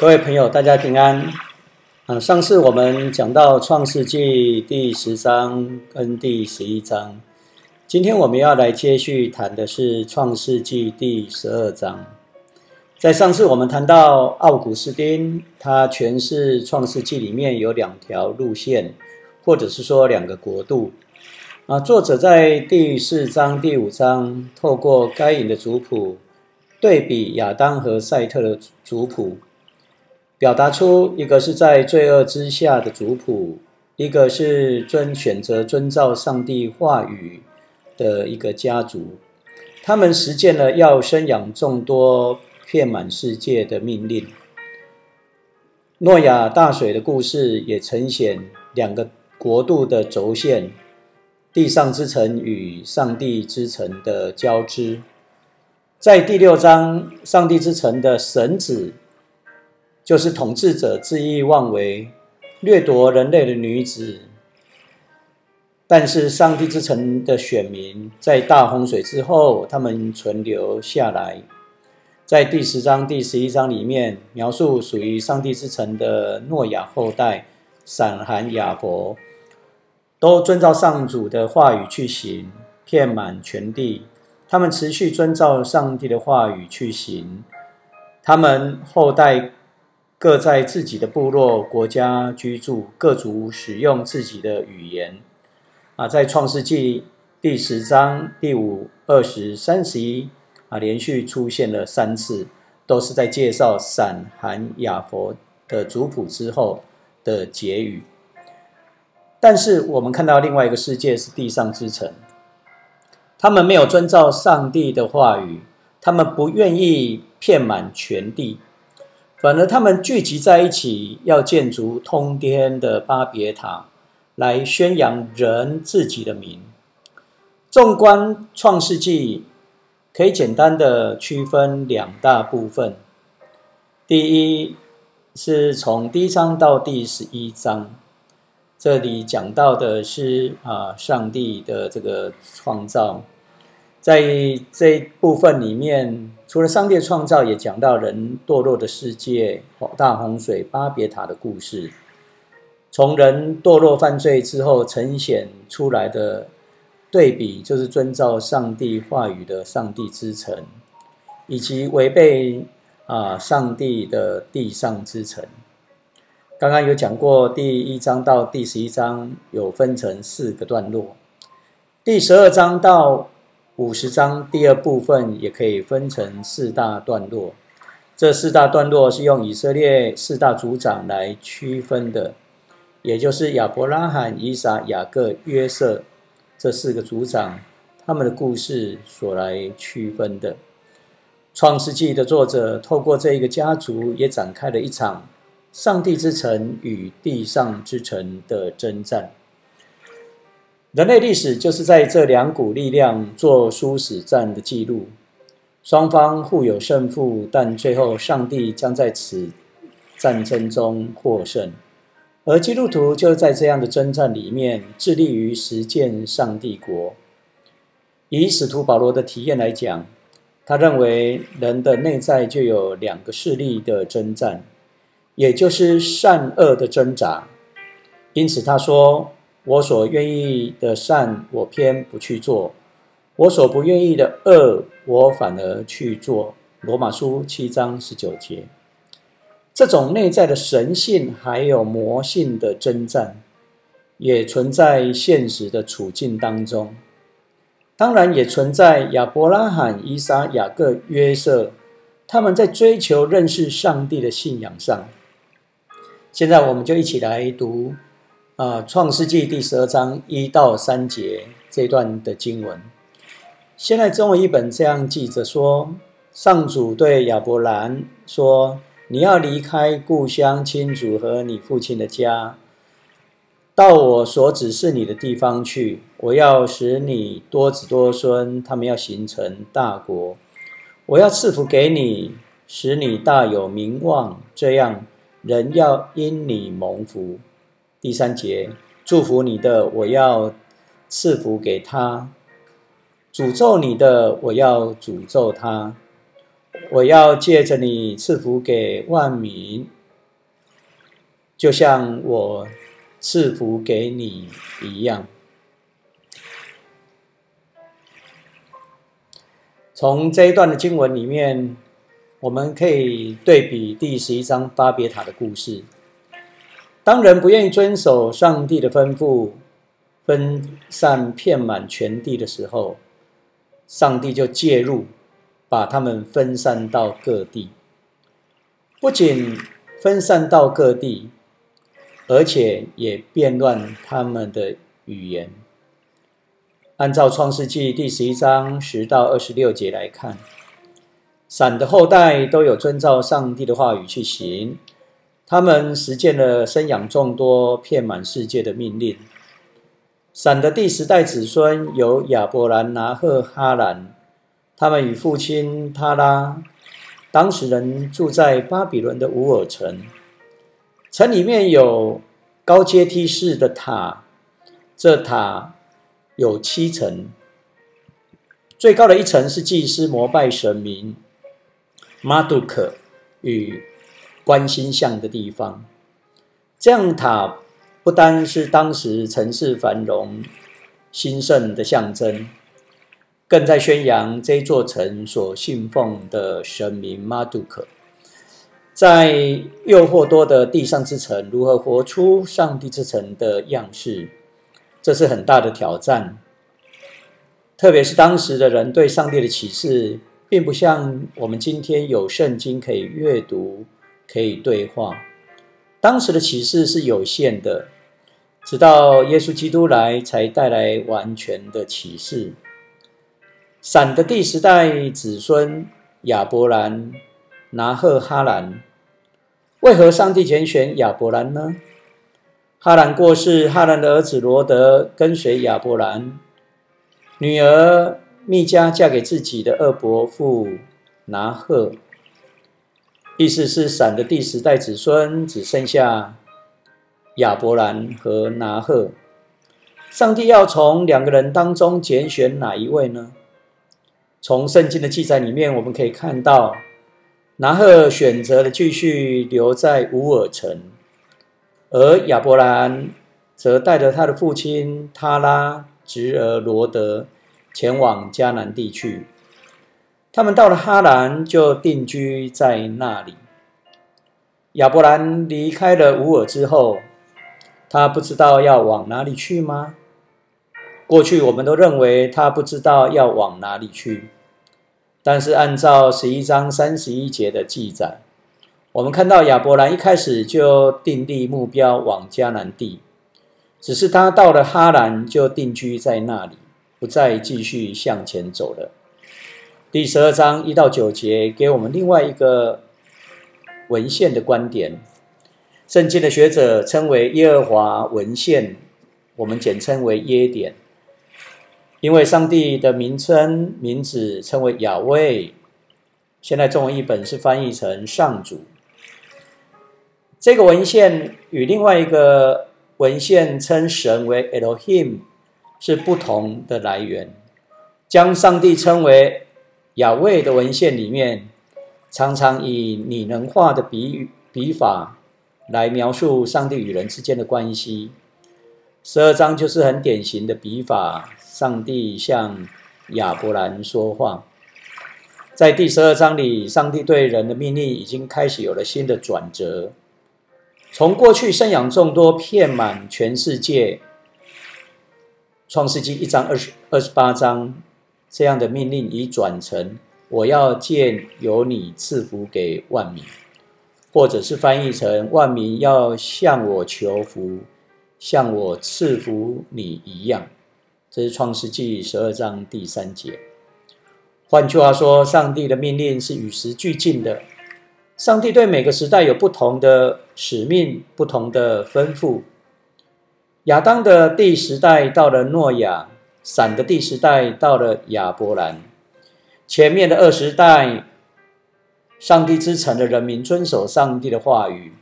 各位朋友，大家平安。啊，上次我们讲到创世纪第十章跟第十一章，今天我们要来接续谈的是创世纪第十二章。在上次我们谈到奥古斯丁，他诠释创世纪里面有两条路线，或者是说两个国度。啊，作者在第四章、第五章透过该隐的族谱对比亚当和赛特的族谱。表达出一个是在罪恶之下的族谱，一个是遵选择遵照上帝话语的一个家族，他们实践了要生养众多、遍满世界的命令。诺亚大水的故事也呈现两个国度的轴线：地上之城与上帝之城的交织。在第六章，上帝之城的神子。就是统治者恣意妄为，掠夺人类的女子。但是上帝之城的选民在大洪水之后，他们存留下来。在第十章、第十一章里面描述属于上帝之城的诺亚后代闪、含、亚伯，都遵照上主的话语去行，遍满全地。他们持续遵照上帝的话语去行，他们后代。各在自己的部落、国家居住，各族使用自己的语言。啊，在创世纪第十章第五、二十、三十一啊，连续出现了三次，都是在介绍闪、含、雅佛的族谱之后的结语。但是我们看到另外一个世界是地上之城，他们没有遵照上帝的话语，他们不愿意遍满全地。反而，他们聚集在一起，要建筑通天的巴别塔，来宣扬人自己的名。纵观创世纪，可以简单的区分两大部分。第一是从第一章到第十一章，这里讲到的是啊，上帝的这个创造。在这部分里面，除了上帝创造，也讲到人堕落的世界、大洪水、巴别塔的故事。从人堕落犯罪之后呈现出来的对比，就是遵照上帝话语的上帝之城，以及违背啊上帝的地上之城。刚刚有讲过，第一章到第十一章有分成四个段落，第十二章到。五十章第二部分也可以分成四大段落，这四大段落是用以色列四大族长来区分的，也就是亚伯拉罕、以撒、雅各、约瑟这四个族长他们的故事所来区分的。创世纪的作者透过这一个家族，也展开了一场上帝之城与地上之城的征战。人类历史就是在这两股力量做殊死战的记录，双方互有胜负，但最后上帝将在此战争中获胜。而基督徒就在这样的征战里面，致力于实践上帝国。以使徒保罗的体验来讲，他认为人的内在就有两个势力的征战，也就是善恶的挣扎。因此他说。我所愿意的善，我偏不去做；我所不愿意的恶，我反而去做。罗马书七章十九节，这种内在的神性还有魔性的征战，也存在现实的处境当中。当然，也存在亚伯拉罕、伊撒、雅各、约瑟他们在追求认识上帝的信仰上。现在，我们就一起来读。啊，《创世纪》第十二章一到三节这段的经文，现在中文一本这样记着说：上主对亚伯兰说：“你要离开故乡、亲族和你父亲的家，到我所指示你的地方去。我要使你多子多孙，他们要形成大国。我要赐福给你，使你大有名望，这样人要因你蒙福。”第三节，祝福你的，我要赐福给他；诅咒你的，我要诅咒他。我要借着你赐福给万民，就像我赐福给你一样。从这一段的经文里面，我们可以对比第十一章巴别塔的故事。当人不愿意遵守上帝的吩咐，分散遍满全地的时候，上帝就介入，把他们分散到各地。不仅分散到各地，而且也变乱他们的语言。按照创世纪第十一章十到二十六节来看，闪的后代都有遵照上帝的话语去行，他们实践了生养众多、遍满世界的命令。闪的第十代子孙有亚伯兰、拿赫、哈兰，他们与父亲他拉，当时人住在巴比伦的乌尔城，城里面有高阶梯式的塔，这塔。有七层，最高的一层是祭司膜拜神明马杜克与观星像的地方。这样塔不单是当时城市繁荣兴盛的象征，更在宣扬这座城所信奉的神明马杜克。在诱惑多的地上之城，如何活出上帝之城的样式？这是很大的挑战，特别是当时的人对上帝的启示，并不像我们今天有圣经可以阅读、可以对话。当时的启示是有限的，直到耶稣基督来，才带来完全的启示。闪的第十代子孙亚伯兰、拿赫、哈兰，为何上帝拣选亚伯兰呢？哈兰过世，哈兰的儿子罗德跟随亚伯兰，女儿密加嫁给自己的二伯父拿赫。意思是闪的第十代子孙只剩下亚伯兰和拿赫。上帝要从两个人当中拣选哪一位呢？从圣经的记载里面，我们可以看到拿赫选择了继续留在乌尔城。而亚伯兰则带着他的父亲他拉侄儿罗德前往迦南地区。他们到了哈兰，就定居在那里。亚伯兰离开了乌尔之后，他不知道要往哪里去吗？过去我们都认为他不知道要往哪里去，但是按照十一章三十一节的记载。我们看到亚伯兰一开始就定立目标往迦南地，只是他到了哈兰就定居在那里，不再继续向前走了。第十二章一到九节给我们另外一个文献的观点，圣经的学者称为耶和华文献，我们简称为耶典，因为上帝的名称名字称为雅威，现在中文译本是翻译成上主。这个文献与另外一个文献称神为 Elohim 是不同的来源。将上帝称为亚卫的文献里面，常常以拟人化的比喻笔法来描述上帝与人之间的关系。十二章就是很典型的笔法，上帝向亚伯兰说话。在第十二章里，上帝对人的命令已经开始有了新的转折。从过去生养众多、遍满全世界，创世纪一章二十二十八章这样的命令，已转成我要借由你赐福给万民，或者是翻译成万民要向我求福，向我赐福你一样。这是创世纪十二章第三节。换句话说，上帝的命令是与时俱进的。上帝对每个时代有不同的使命、不同的吩咐。亚当的第十代到了诺亚，闪的第十代到了亚伯兰。前面的二十代，上帝之城的人民遵守上帝的话语，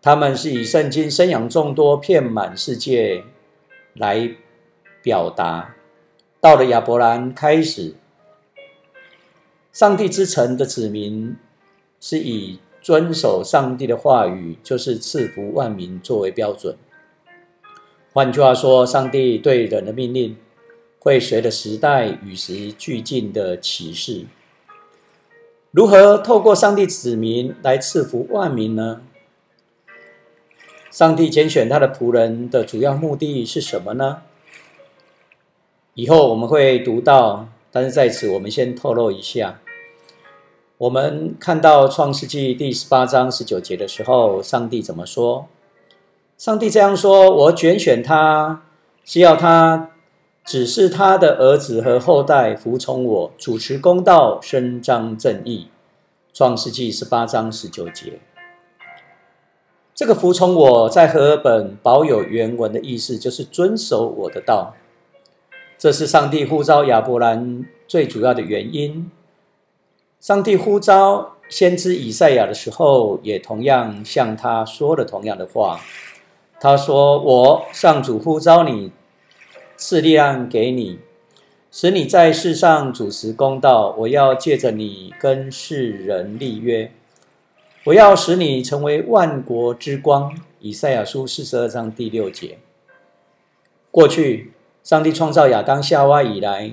他们是以圣经生养众多、遍满世界来表达。到了亚伯兰开始。上帝之城的子民是以遵守上帝的话语，就是赐福万民作为标准。换句话说，上帝对人的命令会随着时代与时俱进的启示。如何透过上帝子民来赐福万民呢？上帝拣选他的仆人的主要目的是什么呢？以后我们会读到，但是在此我们先透露一下。我们看到创世纪第十八章十九节的时候，上帝怎么说？上帝这样说：“我拣选他，是要他指示他的儿子和后代服从我，主持公道，伸张正义。”创世纪十八章十九节。这个服从我在和合本保有原文的意思，就是遵守我的道。这是上帝呼召亚伯兰最主要的原因。上帝呼召先知以赛亚的时候，也同样向他说了同样的话。他说：“我上主呼召你，赐力量给你，使你在世上主持公道。我要借着你跟世人立约。”我要使你成为万国之光。以赛亚书四十二章第六节。过去，上帝创造亚当夏娃以来，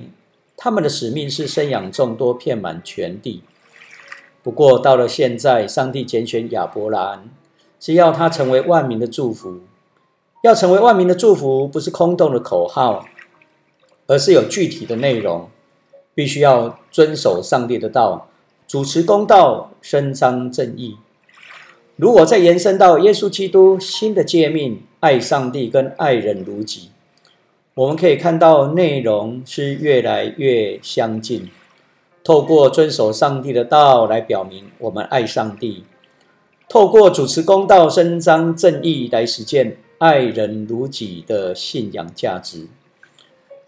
他们的使命是生养众多，遍满全地。不过，到了现在，上帝拣选亚伯兰，是要他成为万民的祝福。要成为万民的祝福，不是空洞的口号，而是有具体的内容。必须要遵守上帝的道，主持公道，伸张正义。如果再延伸到耶稣基督新的诫命，爱上帝跟爱人如己，我们可以看到内容是越来越相近。透过遵守上帝的道来表明我们爱上帝，透过主持公道、伸张正义来实践爱人如己的信仰价值。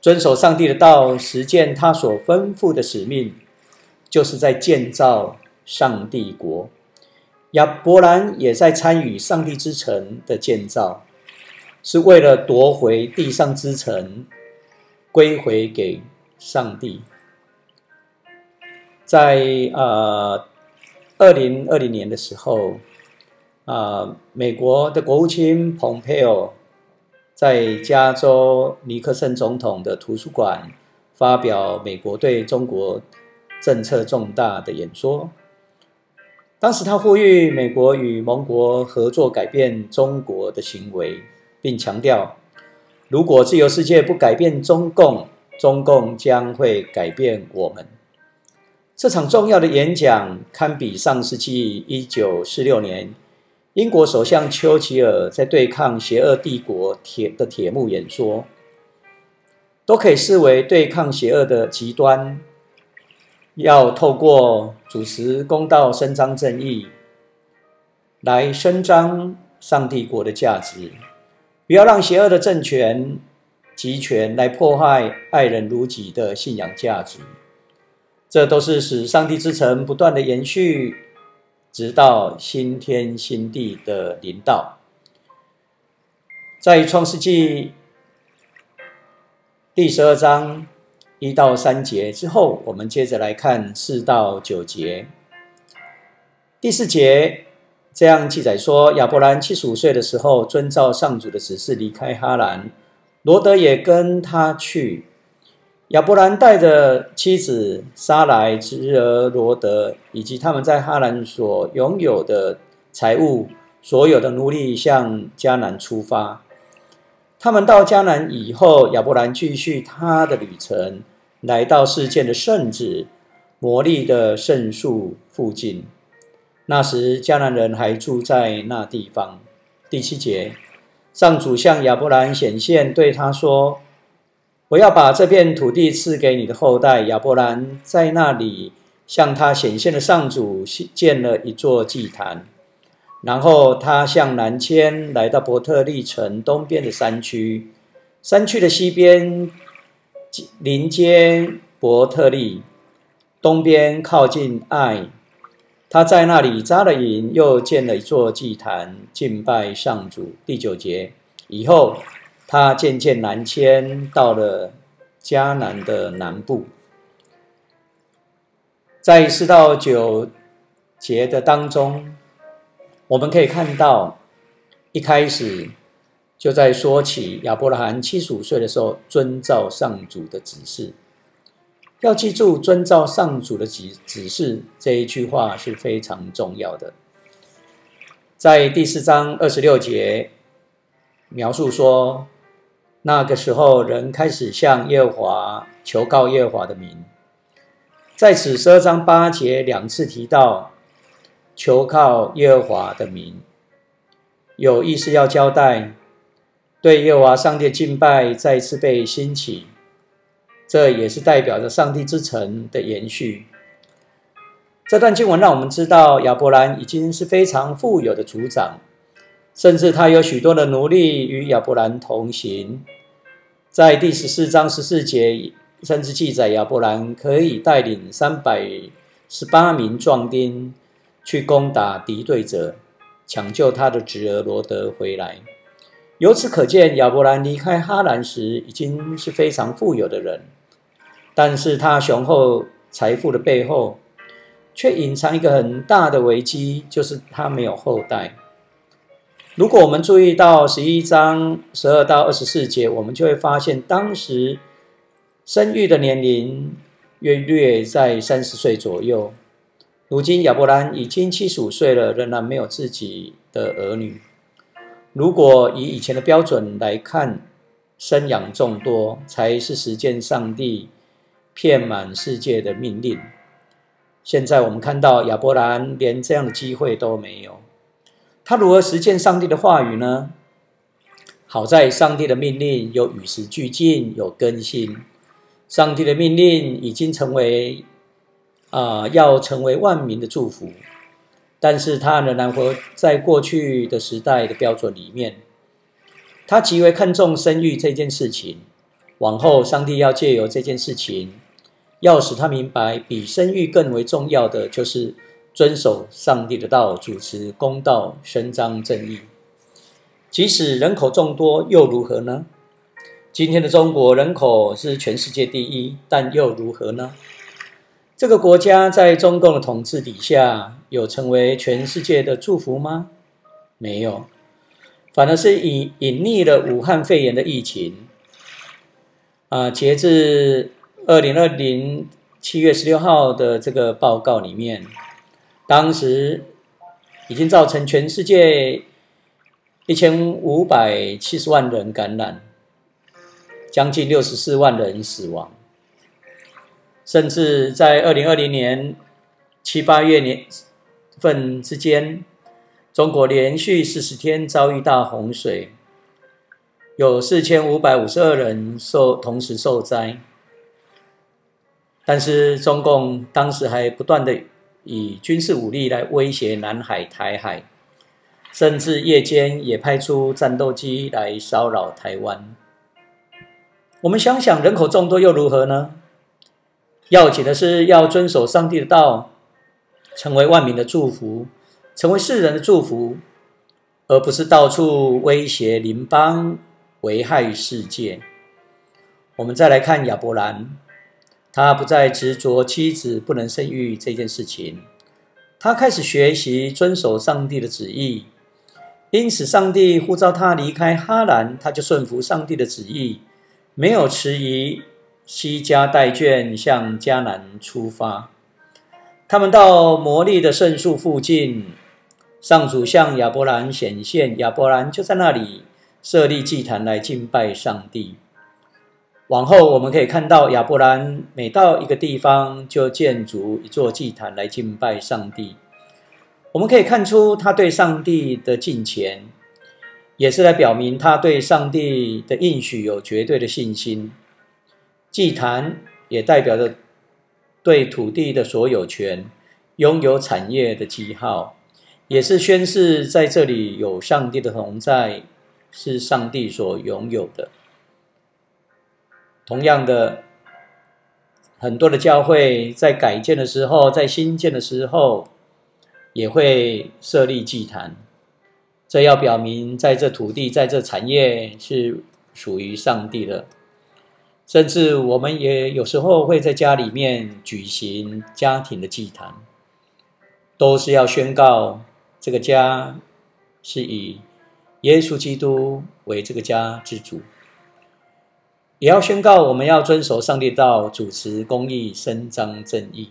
遵守上帝的道，实践他所吩咐的使命，就是在建造上帝国。亚伯兰也在参与上帝之城的建造，是为了夺回地上之城，归回给上帝。在呃二零二零年的时候，啊，美国的国务卿蓬佩奥在加州尼克森总统的图书馆发表美国对中国政策重大的演说。当时他呼吁美国与盟国合作改变中国的行为，并强调，如果自由世界不改变中共，中共将会改变我们。这场重要的演讲堪比上世纪一九四六年英国首相丘吉尔在对抗邪恶帝国铁的铁幕演说，都可以视为对抗邪恶的极端。要透过主持公道、伸张正义，来伸张上帝国的价值，不要让邪恶的政权集权来破坏爱人如己的信仰价值。这都是使上帝之城不断的延续，直到新天新地的临到。在创世纪第十二章。一到三节之后，我们接着来看四到九节。第四节这样记载说：亚伯兰七十五岁的时候，遵照上主的指示离开哈兰，罗德也跟他去。亚伯兰带着妻子撒来、侄儿罗德，以及他们在哈兰所拥有的财物，所有的奴隶，向迦南出发。他们到迦南以后，亚伯兰继续他的旅程，来到事件的圣子魔力的圣树附近。那时迦南人还住在那地方。第七节，上主向亚伯兰显现，对他说：“我要把这片土地赐给你的后代。”亚伯兰在那里向他显现的上主建了一座祭坛。然后他向南迁，来到伯特利城东边的山区。山区的西边临接伯特利，东边靠近爱。他在那里扎了营，又建了一座祭坛，敬拜上主。第九节以后，他渐渐南迁，到了迦南的南部。在四到九节的当中，我们可以看到，一开始就在说起亚伯拉罕七十五岁的时候，遵照上主的指示。要记住，遵照上主的指指示这一句话是非常重要的。在第四章二十六节描述说，那个时候人开始向耶和华求告耶和华的名。在此十二章八节两次提到求靠耶和华的名，有意思要交代对耶和华上帝敬拜再次被兴起，这也是代表着上帝之城的延续。这段经文让我们知道亚伯兰已经是非常富有的族长，甚至他有许多的奴隶与亚伯兰同行。在第十四章十四节。甚至记载亚伯兰可以带领三百十八名壮丁去攻打敌对者，抢救他的侄儿罗德回来。由此可见，亚伯兰离开哈兰时已经是非常富有的人，但是他雄厚财富的背后，却隐藏一个很大的危机，就是他没有后代。如果我们注意到十一章十二到二十四节，我们就会发现当时。生育的年龄约略在三十岁左右。如今亚伯兰已经七十五岁了，仍然没有自己的儿女。如果以以前的标准来看，生养众多才是实践上帝遍满世界的命令。现在我们看到亚伯兰连这样的机会都没有，他如何实践上帝的话语呢？好在上帝的命令有与时俱进，有更新。上帝的命令已经成为啊，要成为万民的祝福，但是他仍然活在过去的时代的标准里面。他极为看重生育这件事情，往后上帝要借由这件事情，要使他明白，比生育更为重要的就是遵守上帝的道，主持公道，伸张正义。即使人口众多，又如何呢？今天的中国人口是全世界第一，但又如何呢？这个国家在中共的统治底下，有成为全世界的祝福吗？没有，反而是隐隐匿了武汉肺炎的疫情。啊，截至二零二零七月十六号的这个报告里面，当时已经造成全世界一千五百七十万人感染。将近六十四万人死亡，甚至在二零二零年七八月年份之间，中国连续四十天遭遇大洪水，有四千五百五十二人受同时受灾。但是中共当时还不断的以军事武力来威胁南海、台海，甚至夜间也派出战斗机来骚扰台湾。我们想想，人口众多又如何呢？要紧的是要遵守上帝的道，成为万民的祝福，成为世人的祝福，而不是到处威胁邻邦、危害世界。我们再来看亚伯兰，他不再执着妻子不能生育这件事情，他开始学习遵守上帝的旨意。因此，上帝呼召他离开哈兰，他就顺服上帝的旨意。没有迟疑，西加带眷向迦南出发。他们到魔力的圣树附近，上主向亚伯兰显现，亚伯兰就在那里设立祭坛来敬拜上帝。往后我们可以看到，亚伯兰每到一个地方就建筑一座祭坛来敬拜上帝。我们可以看出他对上帝的敬虔。也是来表明他对上帝的应许有绝对的信心。祭坛也代表着对土地的所有权，拥有产业的记号，也是宣示在这里有上帝的同在，是上帝所拥有的。同样的，很多的教会在改建的时候，在新建的时候，也会设立祭坛。这要表明，在这土地，在这产业是属于上帝的。甚至我们也有时候会在家里面举行家庭的祭坛，都是要宣告这个家是以耶稣基督为这个家之主，也要宣告我们要遵守上帝道，主持公义，伸张正义，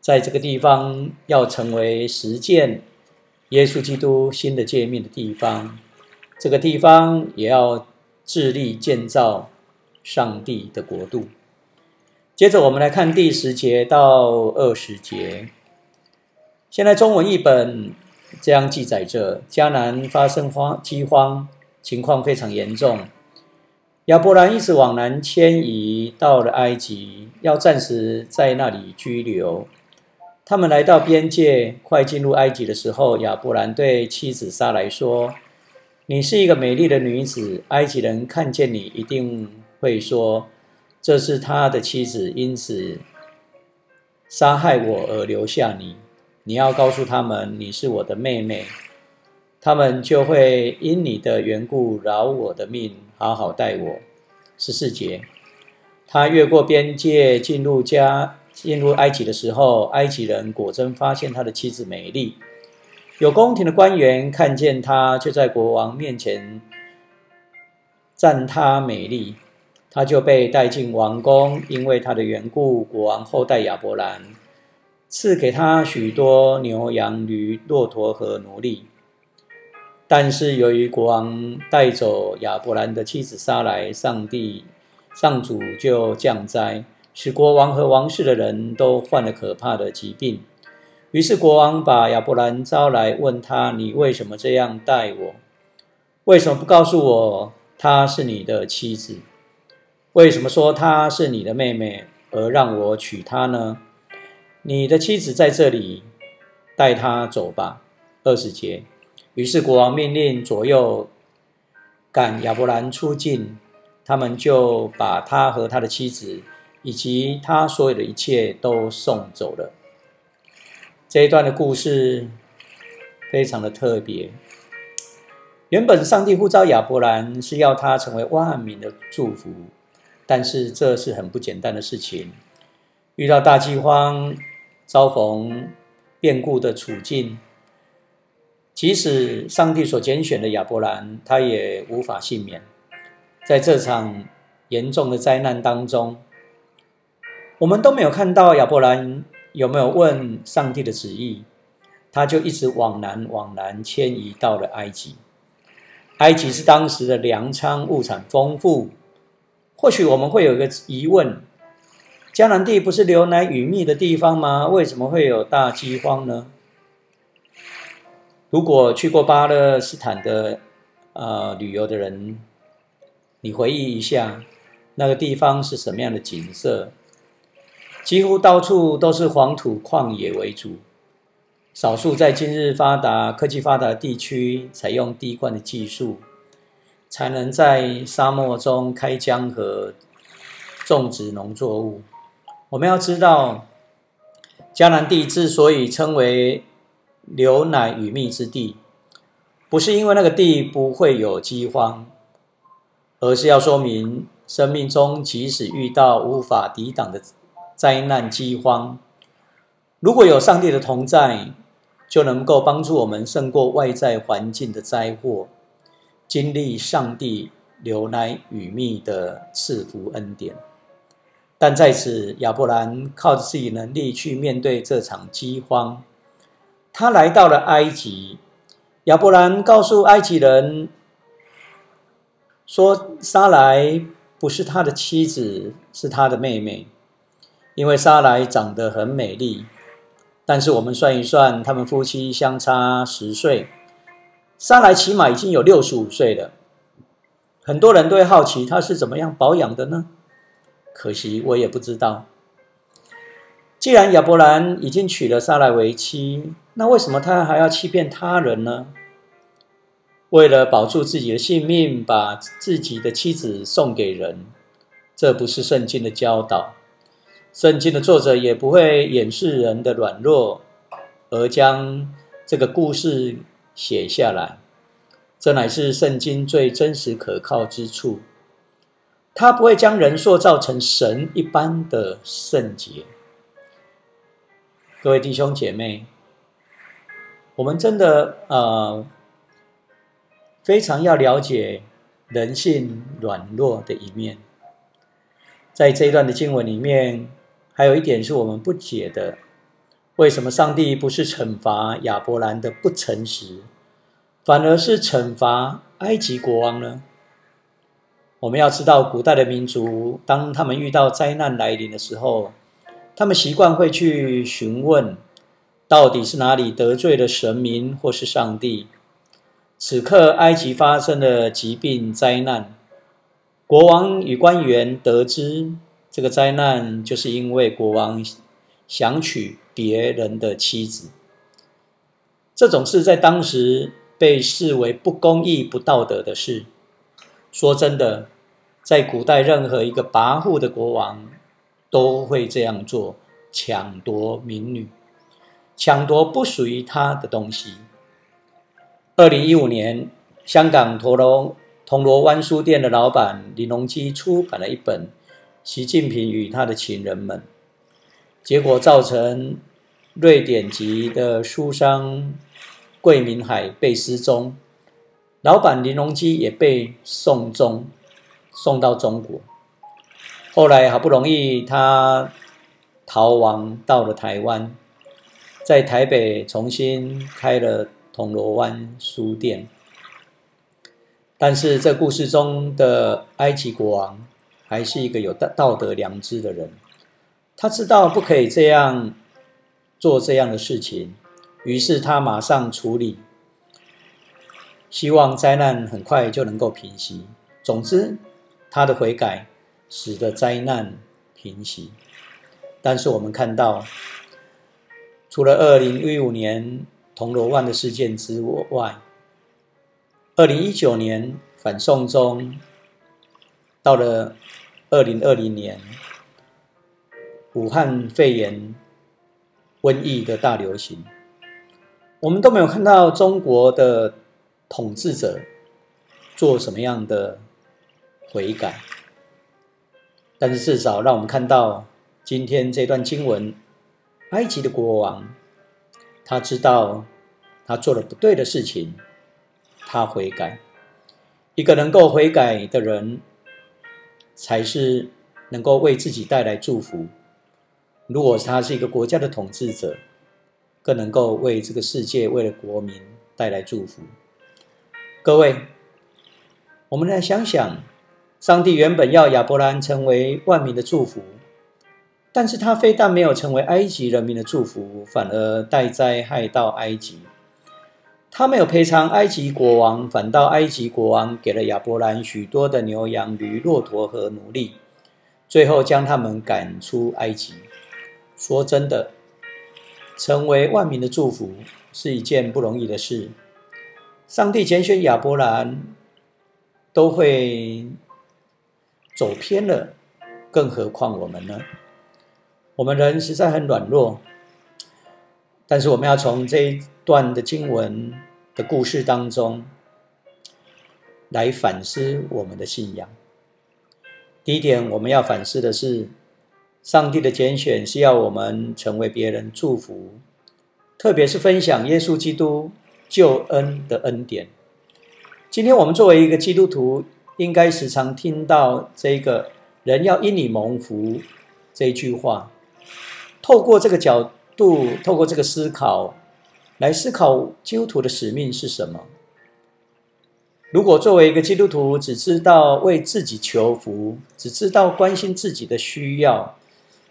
在这个地方要成为实践耶稣基督新的诫命的地方。这个地方也要致力建造上帝的国度。接着，我们来看第十节到二十节。现在中文译本这样记载着：迦南发生荒饥荒，情况非常严重。亚伯兰一直往南迁移，到了埃及，要暂时在那里居留。他们来到边界，快进入埃及的时候，亚伯兰对妻子撒来说。你是一个美丽的女子，埃及人看见你一定会说这是他的妻子，因此杀害我而留下你。你要告诉他们你是我的妹妹，他们就会因你的缘故饶我的命，好好待我。十四节，他越过边界进入家，进入埃及的时候，埃及人果真发现他的妻子美丽。有宫廷的官员看见他，就在国王面前赞他美丽，他就被带进王宫。因为他的缘故，国王后代亚伯兰赐给他许多牛羊驴、骆驼和奴隶。但是由于国王带走亚伯兰的妻子杀来，上帝上主就降灾，使国王和王室的人都患了可怕的疾病。于是国王把亚伯兰招来，问他：“你为什么这样待我？为什么不告诉我她是你的妻子？为什么说她是你的妹妹，而让我娶她呢？你的妻子在这里，带她走吧。”二十节。于是国王命令左右赶亚伯兰出境，他们就把他和他的妻子以及他所有的一切都送走了。这一段的故事非常的特别。原本上帝呼召亚伯兰是要他成为万民的祝福，但是这是很不简单的事情。遇到大饥荒，遭逢变故的处境，即使上帝所拣选的亚伯兰，他也无法幸免。在这场严重的灾难当中，我们都没有看到亚伯兰。有没有问上帝的旨意？他就一直往南往南迁移到了埃及。埃及是当时的粮仓，物产丰富。或许我们会有一个疑问：迦南地不是牛奶与蜜的地方吗？为什么会有大饥荒呢？如果去过巴勒斯坦的呃旅游的人，你回忆一下，那个地方是什么样的景色？几乎到处都是黄土旷野为主，少数在今日发达、科技发达地区采用滴灌的技术，才能在沙漠中开江河、种植农作物。我们要知道，迦南地之所以称为牛奶与蜜之地，不是因为那个地不会有饥荒，而是要说明生命中即使遇到无法抵挡的。灾难饥荒，如果有上帝的同在，就能够帮助我们胜过外在环境的灾祸，经历上帝流奶与蜜的赐福恩典。但在此，亚伯兰靠着自己能力去面对这场饥荒。他来到了埃及，亚伯兰告诉埃及人说：“沙来不是他的妻子，是他的妹妹。”因为莎莱长得很美丽，但是我们算一算，他们夫妻相差十岁，莎莱起码已经有六十五岁了。很多人都会好奇他是怎么样保养的呢？可惜我也不知道。既然亚伯兰已经娶了莎莱为妻，那为什么他还要欺骗他人呢？为了保住自己的性命，把自己的妻子送给人，这不是圣经的教导。圣经的作者也不会掩饰人的软弱，而将这个故事写下来。这乃是圣经最真实可靠之处。他不会将人塑造成神一般的圣洁。各位弟兄姐妹，我们真的呃非常要了解人性软弱的一面。在这一段的经文里面，还有一点是我们不解的：为什么上帝不是惩罚亚伯兰的不诚实，反而是惩罚埃及国王呢？我们要知道，古代的民族当他们遇到灾难来临的时候，他们习惯会去询问，到底是哪里得罪了神明或是上帝。此刻，埃及发生了疾病灾难，国王与官员得知这个灾难，就是因为国王想娶别人的妻子。这种事在当时被视为不公义、不道德的事。说真的，在古代，任何一个跋扈的国王都会这样做，抢夺民女，抢夺不属于他的东西。二零一五年，香港铜锣铜锣湾书店的老板李隆基出版了一本《习近平与他的情人们》，结果造成瑞典籍的书商桂明海被失踪。老板林隆基也被送中，送到中国。后来好不容易他逃亡到了台湾，在台北重新开了铜锣湾书店。但是这故事中的埃及国王还是一个有道道德良知的人，他知道不可以这样做这样的事情，于是他马上处理。希望灾难很快就能够平息。总之，他的悔改使得灾难平息。但是我们看到，除了二零一五年铜锣湾的事件之外，二零一九年反送中，到了二零二零年武汉肺炎瘟疫的大流行，我们都没有看到中国的。统治者做什么样的悔改？但是至少让我们看到今天这段经文，埃及的国王他知道他做了不对的事情，他悔改。一个能够悔改的人，才是能够为自己带来祝福。如果他是一个国家的统治者，更能够为这个世界、为了国民带来祝福。各位，我们来想想，上帝原本要亚伯兰成为万民的祝福，但是他非但没有成为埃及人民的祝福，反而带灾害到埃及。他没有赔偿埃及国王，反倒埃及国王给了亚伯兰许多的牛羊、驴、骆驼和奴隶，最后将他们赶出埃及。说真的，成为万民的祝福是一件不容易的事。上帝拣选亚伯兰，都会走偏了，更何况我们呢？我们人实在很软弱，但是我们要从这一段的经文的故事当中来反思我们的信仰。第一点，我们要反思的是，上帝的拣选是要我们成为别人祝福，特别是分享耶稣基督。救恩的恩典。今天我们作为一个基督徒，应该时常听到这个“人要因你蒙福”这句话。透过这个角度，透过这个思考，来思考基督徒的使命是什么。如果作为一个基督徒，只知道为自己求福，只知道关心自己的需要，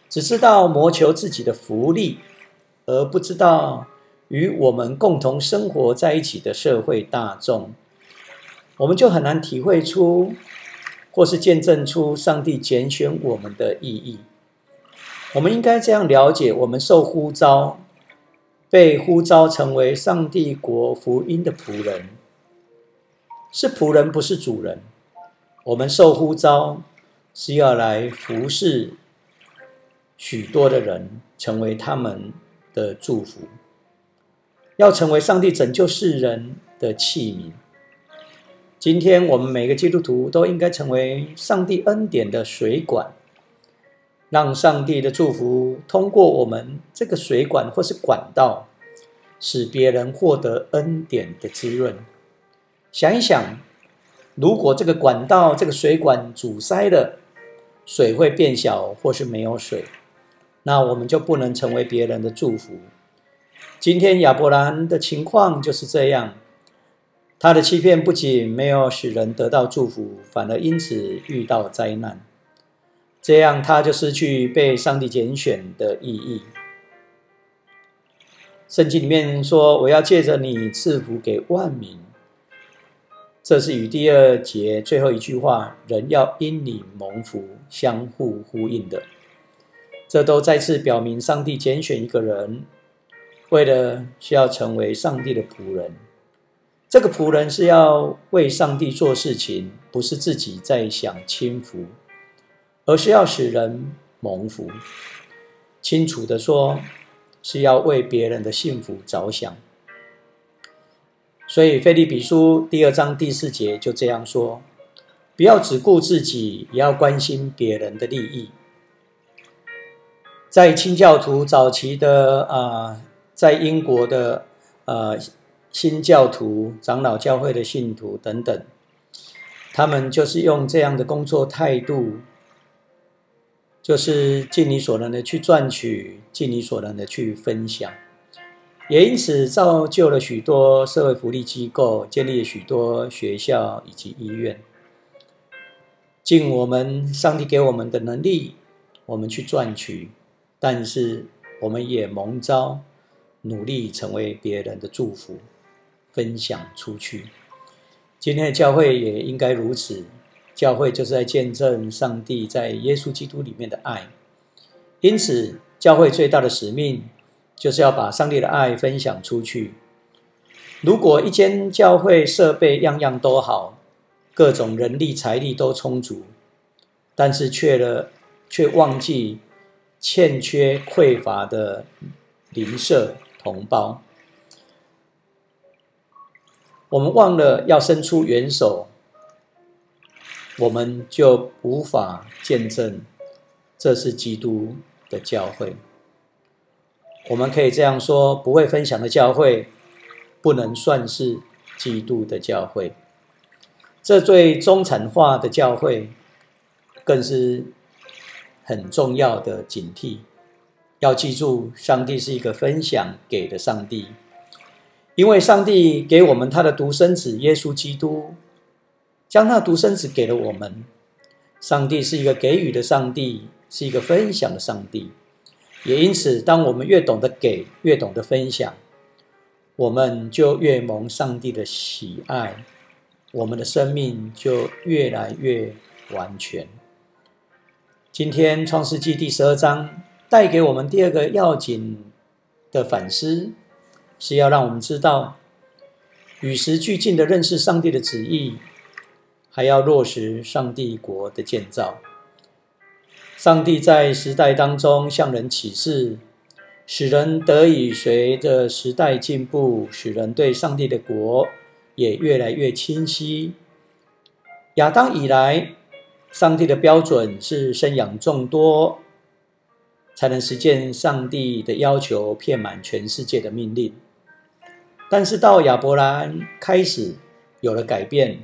只知道谋求自己的福利，而不知道。与我们共同生活在一起的社会大众，我们就很难体会出，或是见证出上帝拣选我们的意义。我们应该这样了解：我们受呼召，被呼召成为上帝国福音的仆人，是仆人，不是主人。我们受呼召是要来服侍许多的人，成为他们的祝福。要成为上帝拯救世人的器皿。今天我们每个基督徒都应该成为上帝恩典的水管，让上帝的祝福通过我们这个水管或是管道，使别人获得恩典的滋润。想一想，如果这个管道、这个水管阻塞了，水会变小，或是没有水，那我们就不能成为别人的祝福。今天亚伯兰的情况就是这样，他的欺骗不仅没有使人得到祝福，反而因此遇到灾难。这样他就失去被上帝拣选的意义。圣经里面说：“我要借着你赐福给万民。”这是与第二节最后一句话“人要因你蒙福”相互呼应的。这都再次表明，上帝拣选一个人，为了需要成为上帝的仆人。这个仆人是要为上帝做事情，不是自己在享清福，而是要使人蒙福。清楚的说，是要为别人的幸福着想。所以，《菲利比书》第二章第四节就这样说：“不要只顾自己，也要关心别人的利益。”在清教徒早期的啊，在英国的呃新教徒、长老教会的信徒等等，他们就是用这样的工作态度，就是尽你所能的去赚取，尽你所能的去分享。也因此造就了许多社会福利机构，建立了许多学校以及医院。尽我们上帝给我们的能力，我们去赚取，但是我们也蒙召，努力成为别人的祝福，分享出去。今天的教会也应该如此，教会就是在见证上帝在耶稣基督里面的爱。因此，教会最大的使命。就是要把上帝的爱分享出去。如果一间教会设备样样都好，各种人力财力都充足，但是却了却忘记欠缺匮乏的邻舍同胞，我们忘了要伸出援手，我们就无法见证这是基督的教会。我们可以这样说：不会分享的教会，不能算是基督的教会。这最中产化的教会，更是很重要的警惕。要记住，上帝是一个分享给的上帝，因为上帝给我们他的独生子耶稣基督，将那独生子给了我们。上帝是一个给予的上帝，是一个分享的上帝。也因此，当我们越懂得给，越懂得分享，我们就越蒙上帝的喜爱，我们的生命就越来越完全。今天创世纪第十二章带给我们第二个要紧的反思，是要让我们知道与时俱进的认识上帝的旨意，还要落实上帝国的建造。上帝在时代当中向人启示，使人得以随着时代进步，使人对上帝的国也越来越清晰。亚当以来，上帝的标准是生养众多，才能实践上帝的要求，遍满全世界的命令。但是到亚伯兰开始有了改变，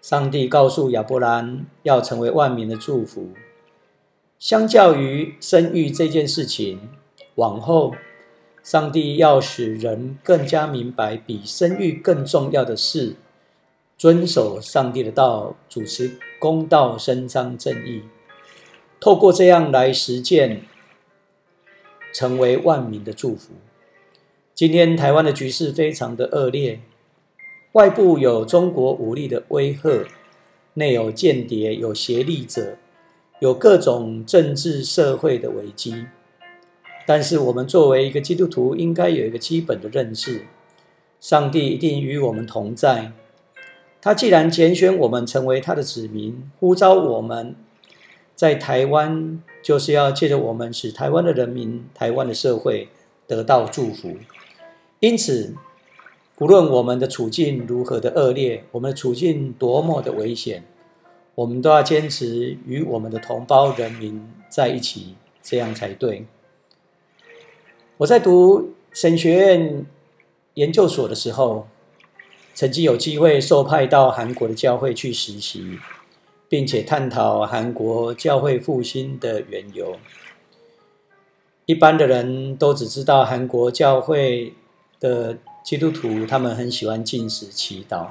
上帝告诉亚伯兰要成为万民的祝福。相较于生育这件事情，往后上帝要使人更加明白，比生育更重要的是遵守上帝的道，主持公道，伸张正义，透过这样来实践，成为万民的祝福。今天台湾的局势非常的恶劣，外部有中国武力的威吓，内有间谍，有协力者。有各种政治社会的危机，但是我们作为一个基督徒，应该有一个基本的认识：上帝一定与我们同在。他既然拣选我们成为他的子民，呼召我们在台湾，就是要借着我们使台湾的人民、台湾的社会得到祝福。因此，不论我们的处境如何的恶劣，我们的处境多么的危险，我们都要坚持与我们的同胞人民在一起，这样才对。我在读神学院研究所的时候，曾经有机会受派到韩国的教会去实习，并且探讨韩国教会复兴的缘由。一般的人都只知道韩国教会的基督徒，他们很喜欢进食祈祷，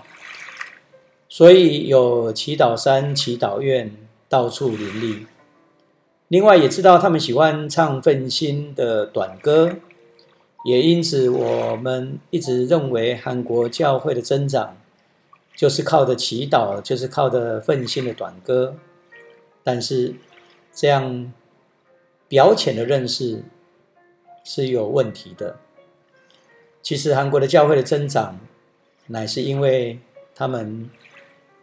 所以有祈祷山、祈祷院到处林立。另外也知道他们喜欢唱奋心的短歌，也因此我们一直认为韩国教会的增长就是靠着祈祷，就是靠着奋心的短歌。但是这样表浅的认识是有问题的。其实韩国的教会的增长，乃是因为他们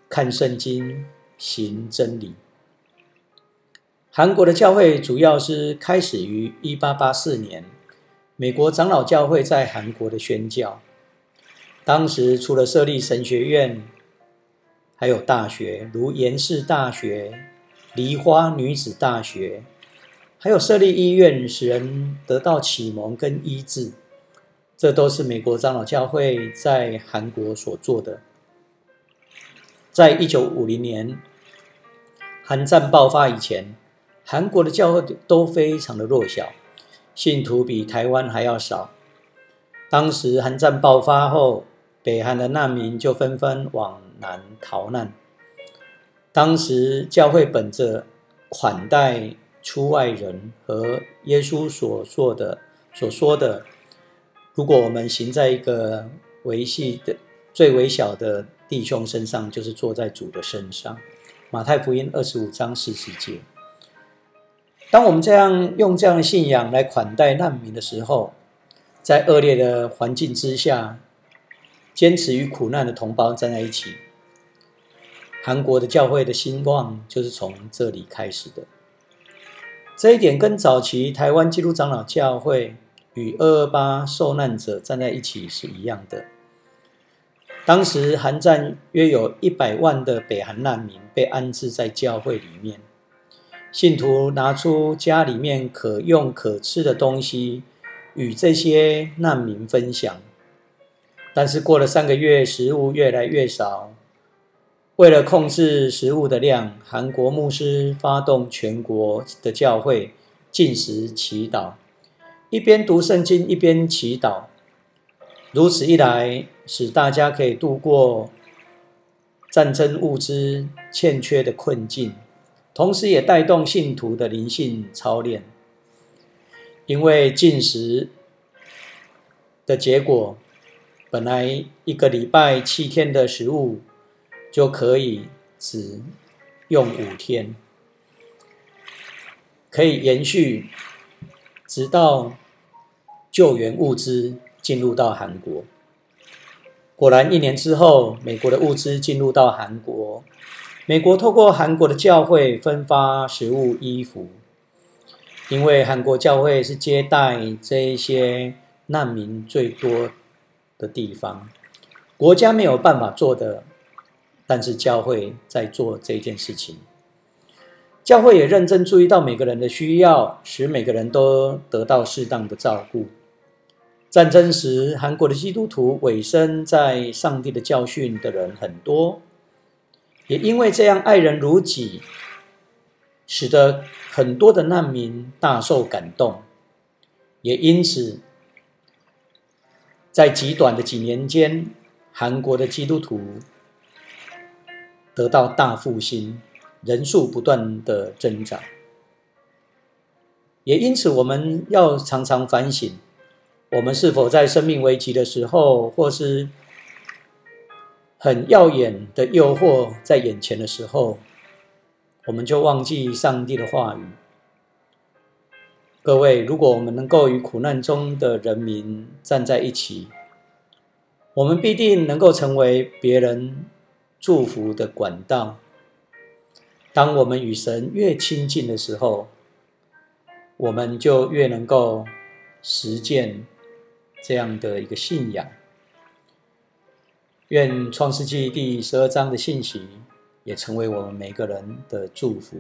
看圣经、行真理。韩国的教会主要是开始于一八八四年，美国长老教会在韩国的宣教。当时除了设立神学院，还有大学，如延世大学、梨花女子大学，还有设立医院，使人得到启蒙跟医治。这都是美国长老教会在韩国所做的。在一九五零年，韩战爆发以前。韩国的教会都非常的弱小，信徒比台湾还要少。当时韩战爆发后，北韩的难民就纷纷往南逃难。当时教会本着款待出外人和耶稣所做的所说的，如果我们行在一个维系的最微小的弟兄身上，就是坐在主的身上。马太福音二十五章四十节。当我们这样用这样的信仰来款待难民的时候，在恶劣的环境之下，坚持与苦难的同胞站在一起，韩国的教会的兴旺就是从这里开始的。这一点跟早期台湾基督长老教会与二二八受难者站在一起是一样的。当时韩战约有一百万的北韩难民被安置在教会里面。信徒拿出家里面可用可吃的东西，与这些难民分享。但是过了三个月，食物越来越少。为了控制食物的量，韩国牧师发动全国的教会禁食祈祷，一边读圣经一边祈祷。如此一来，使大家可以度过战争物资欠缺的困境。同时也带动信徒的灵性操练，因为进食的结果，本来一个礼拜七天的食物就可以只用五天，可以延续直到救援物资进入到韩国。果然，一年之后，美国的物资进入到韩国。美国透过韩国的教会分发食物、衣服，因为韩国教会是接待这一些难民最多的地方，国家没有办法做的，但是教会在做这件事情。教会也认真注意到每个人的需要，使每个人都得到适当的照顾。战争时，韩国的基督徒委身在上帝的教训的人很多。也因为这样爱人如己，使得很多的难民大受感动。也因此，在极短的几年间，韩国的基督徒得到大复兴，人数不断的增长。也因此，我们要常常反省，我们是否在生命危急的时候，或是。很耀眼的诱惑在眼前的时候，我们就忘记上帝的话语。各位，如果我们能够与苦难中的人民站在一起，我们必定能够成为别人祝福的管道。当我们与神越亲近的时候，我们就越能够实践这样的一个信仰。愿创世纪第十二章的信息也成为我们每个人的祝福。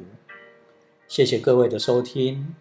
谢谢各位的收听。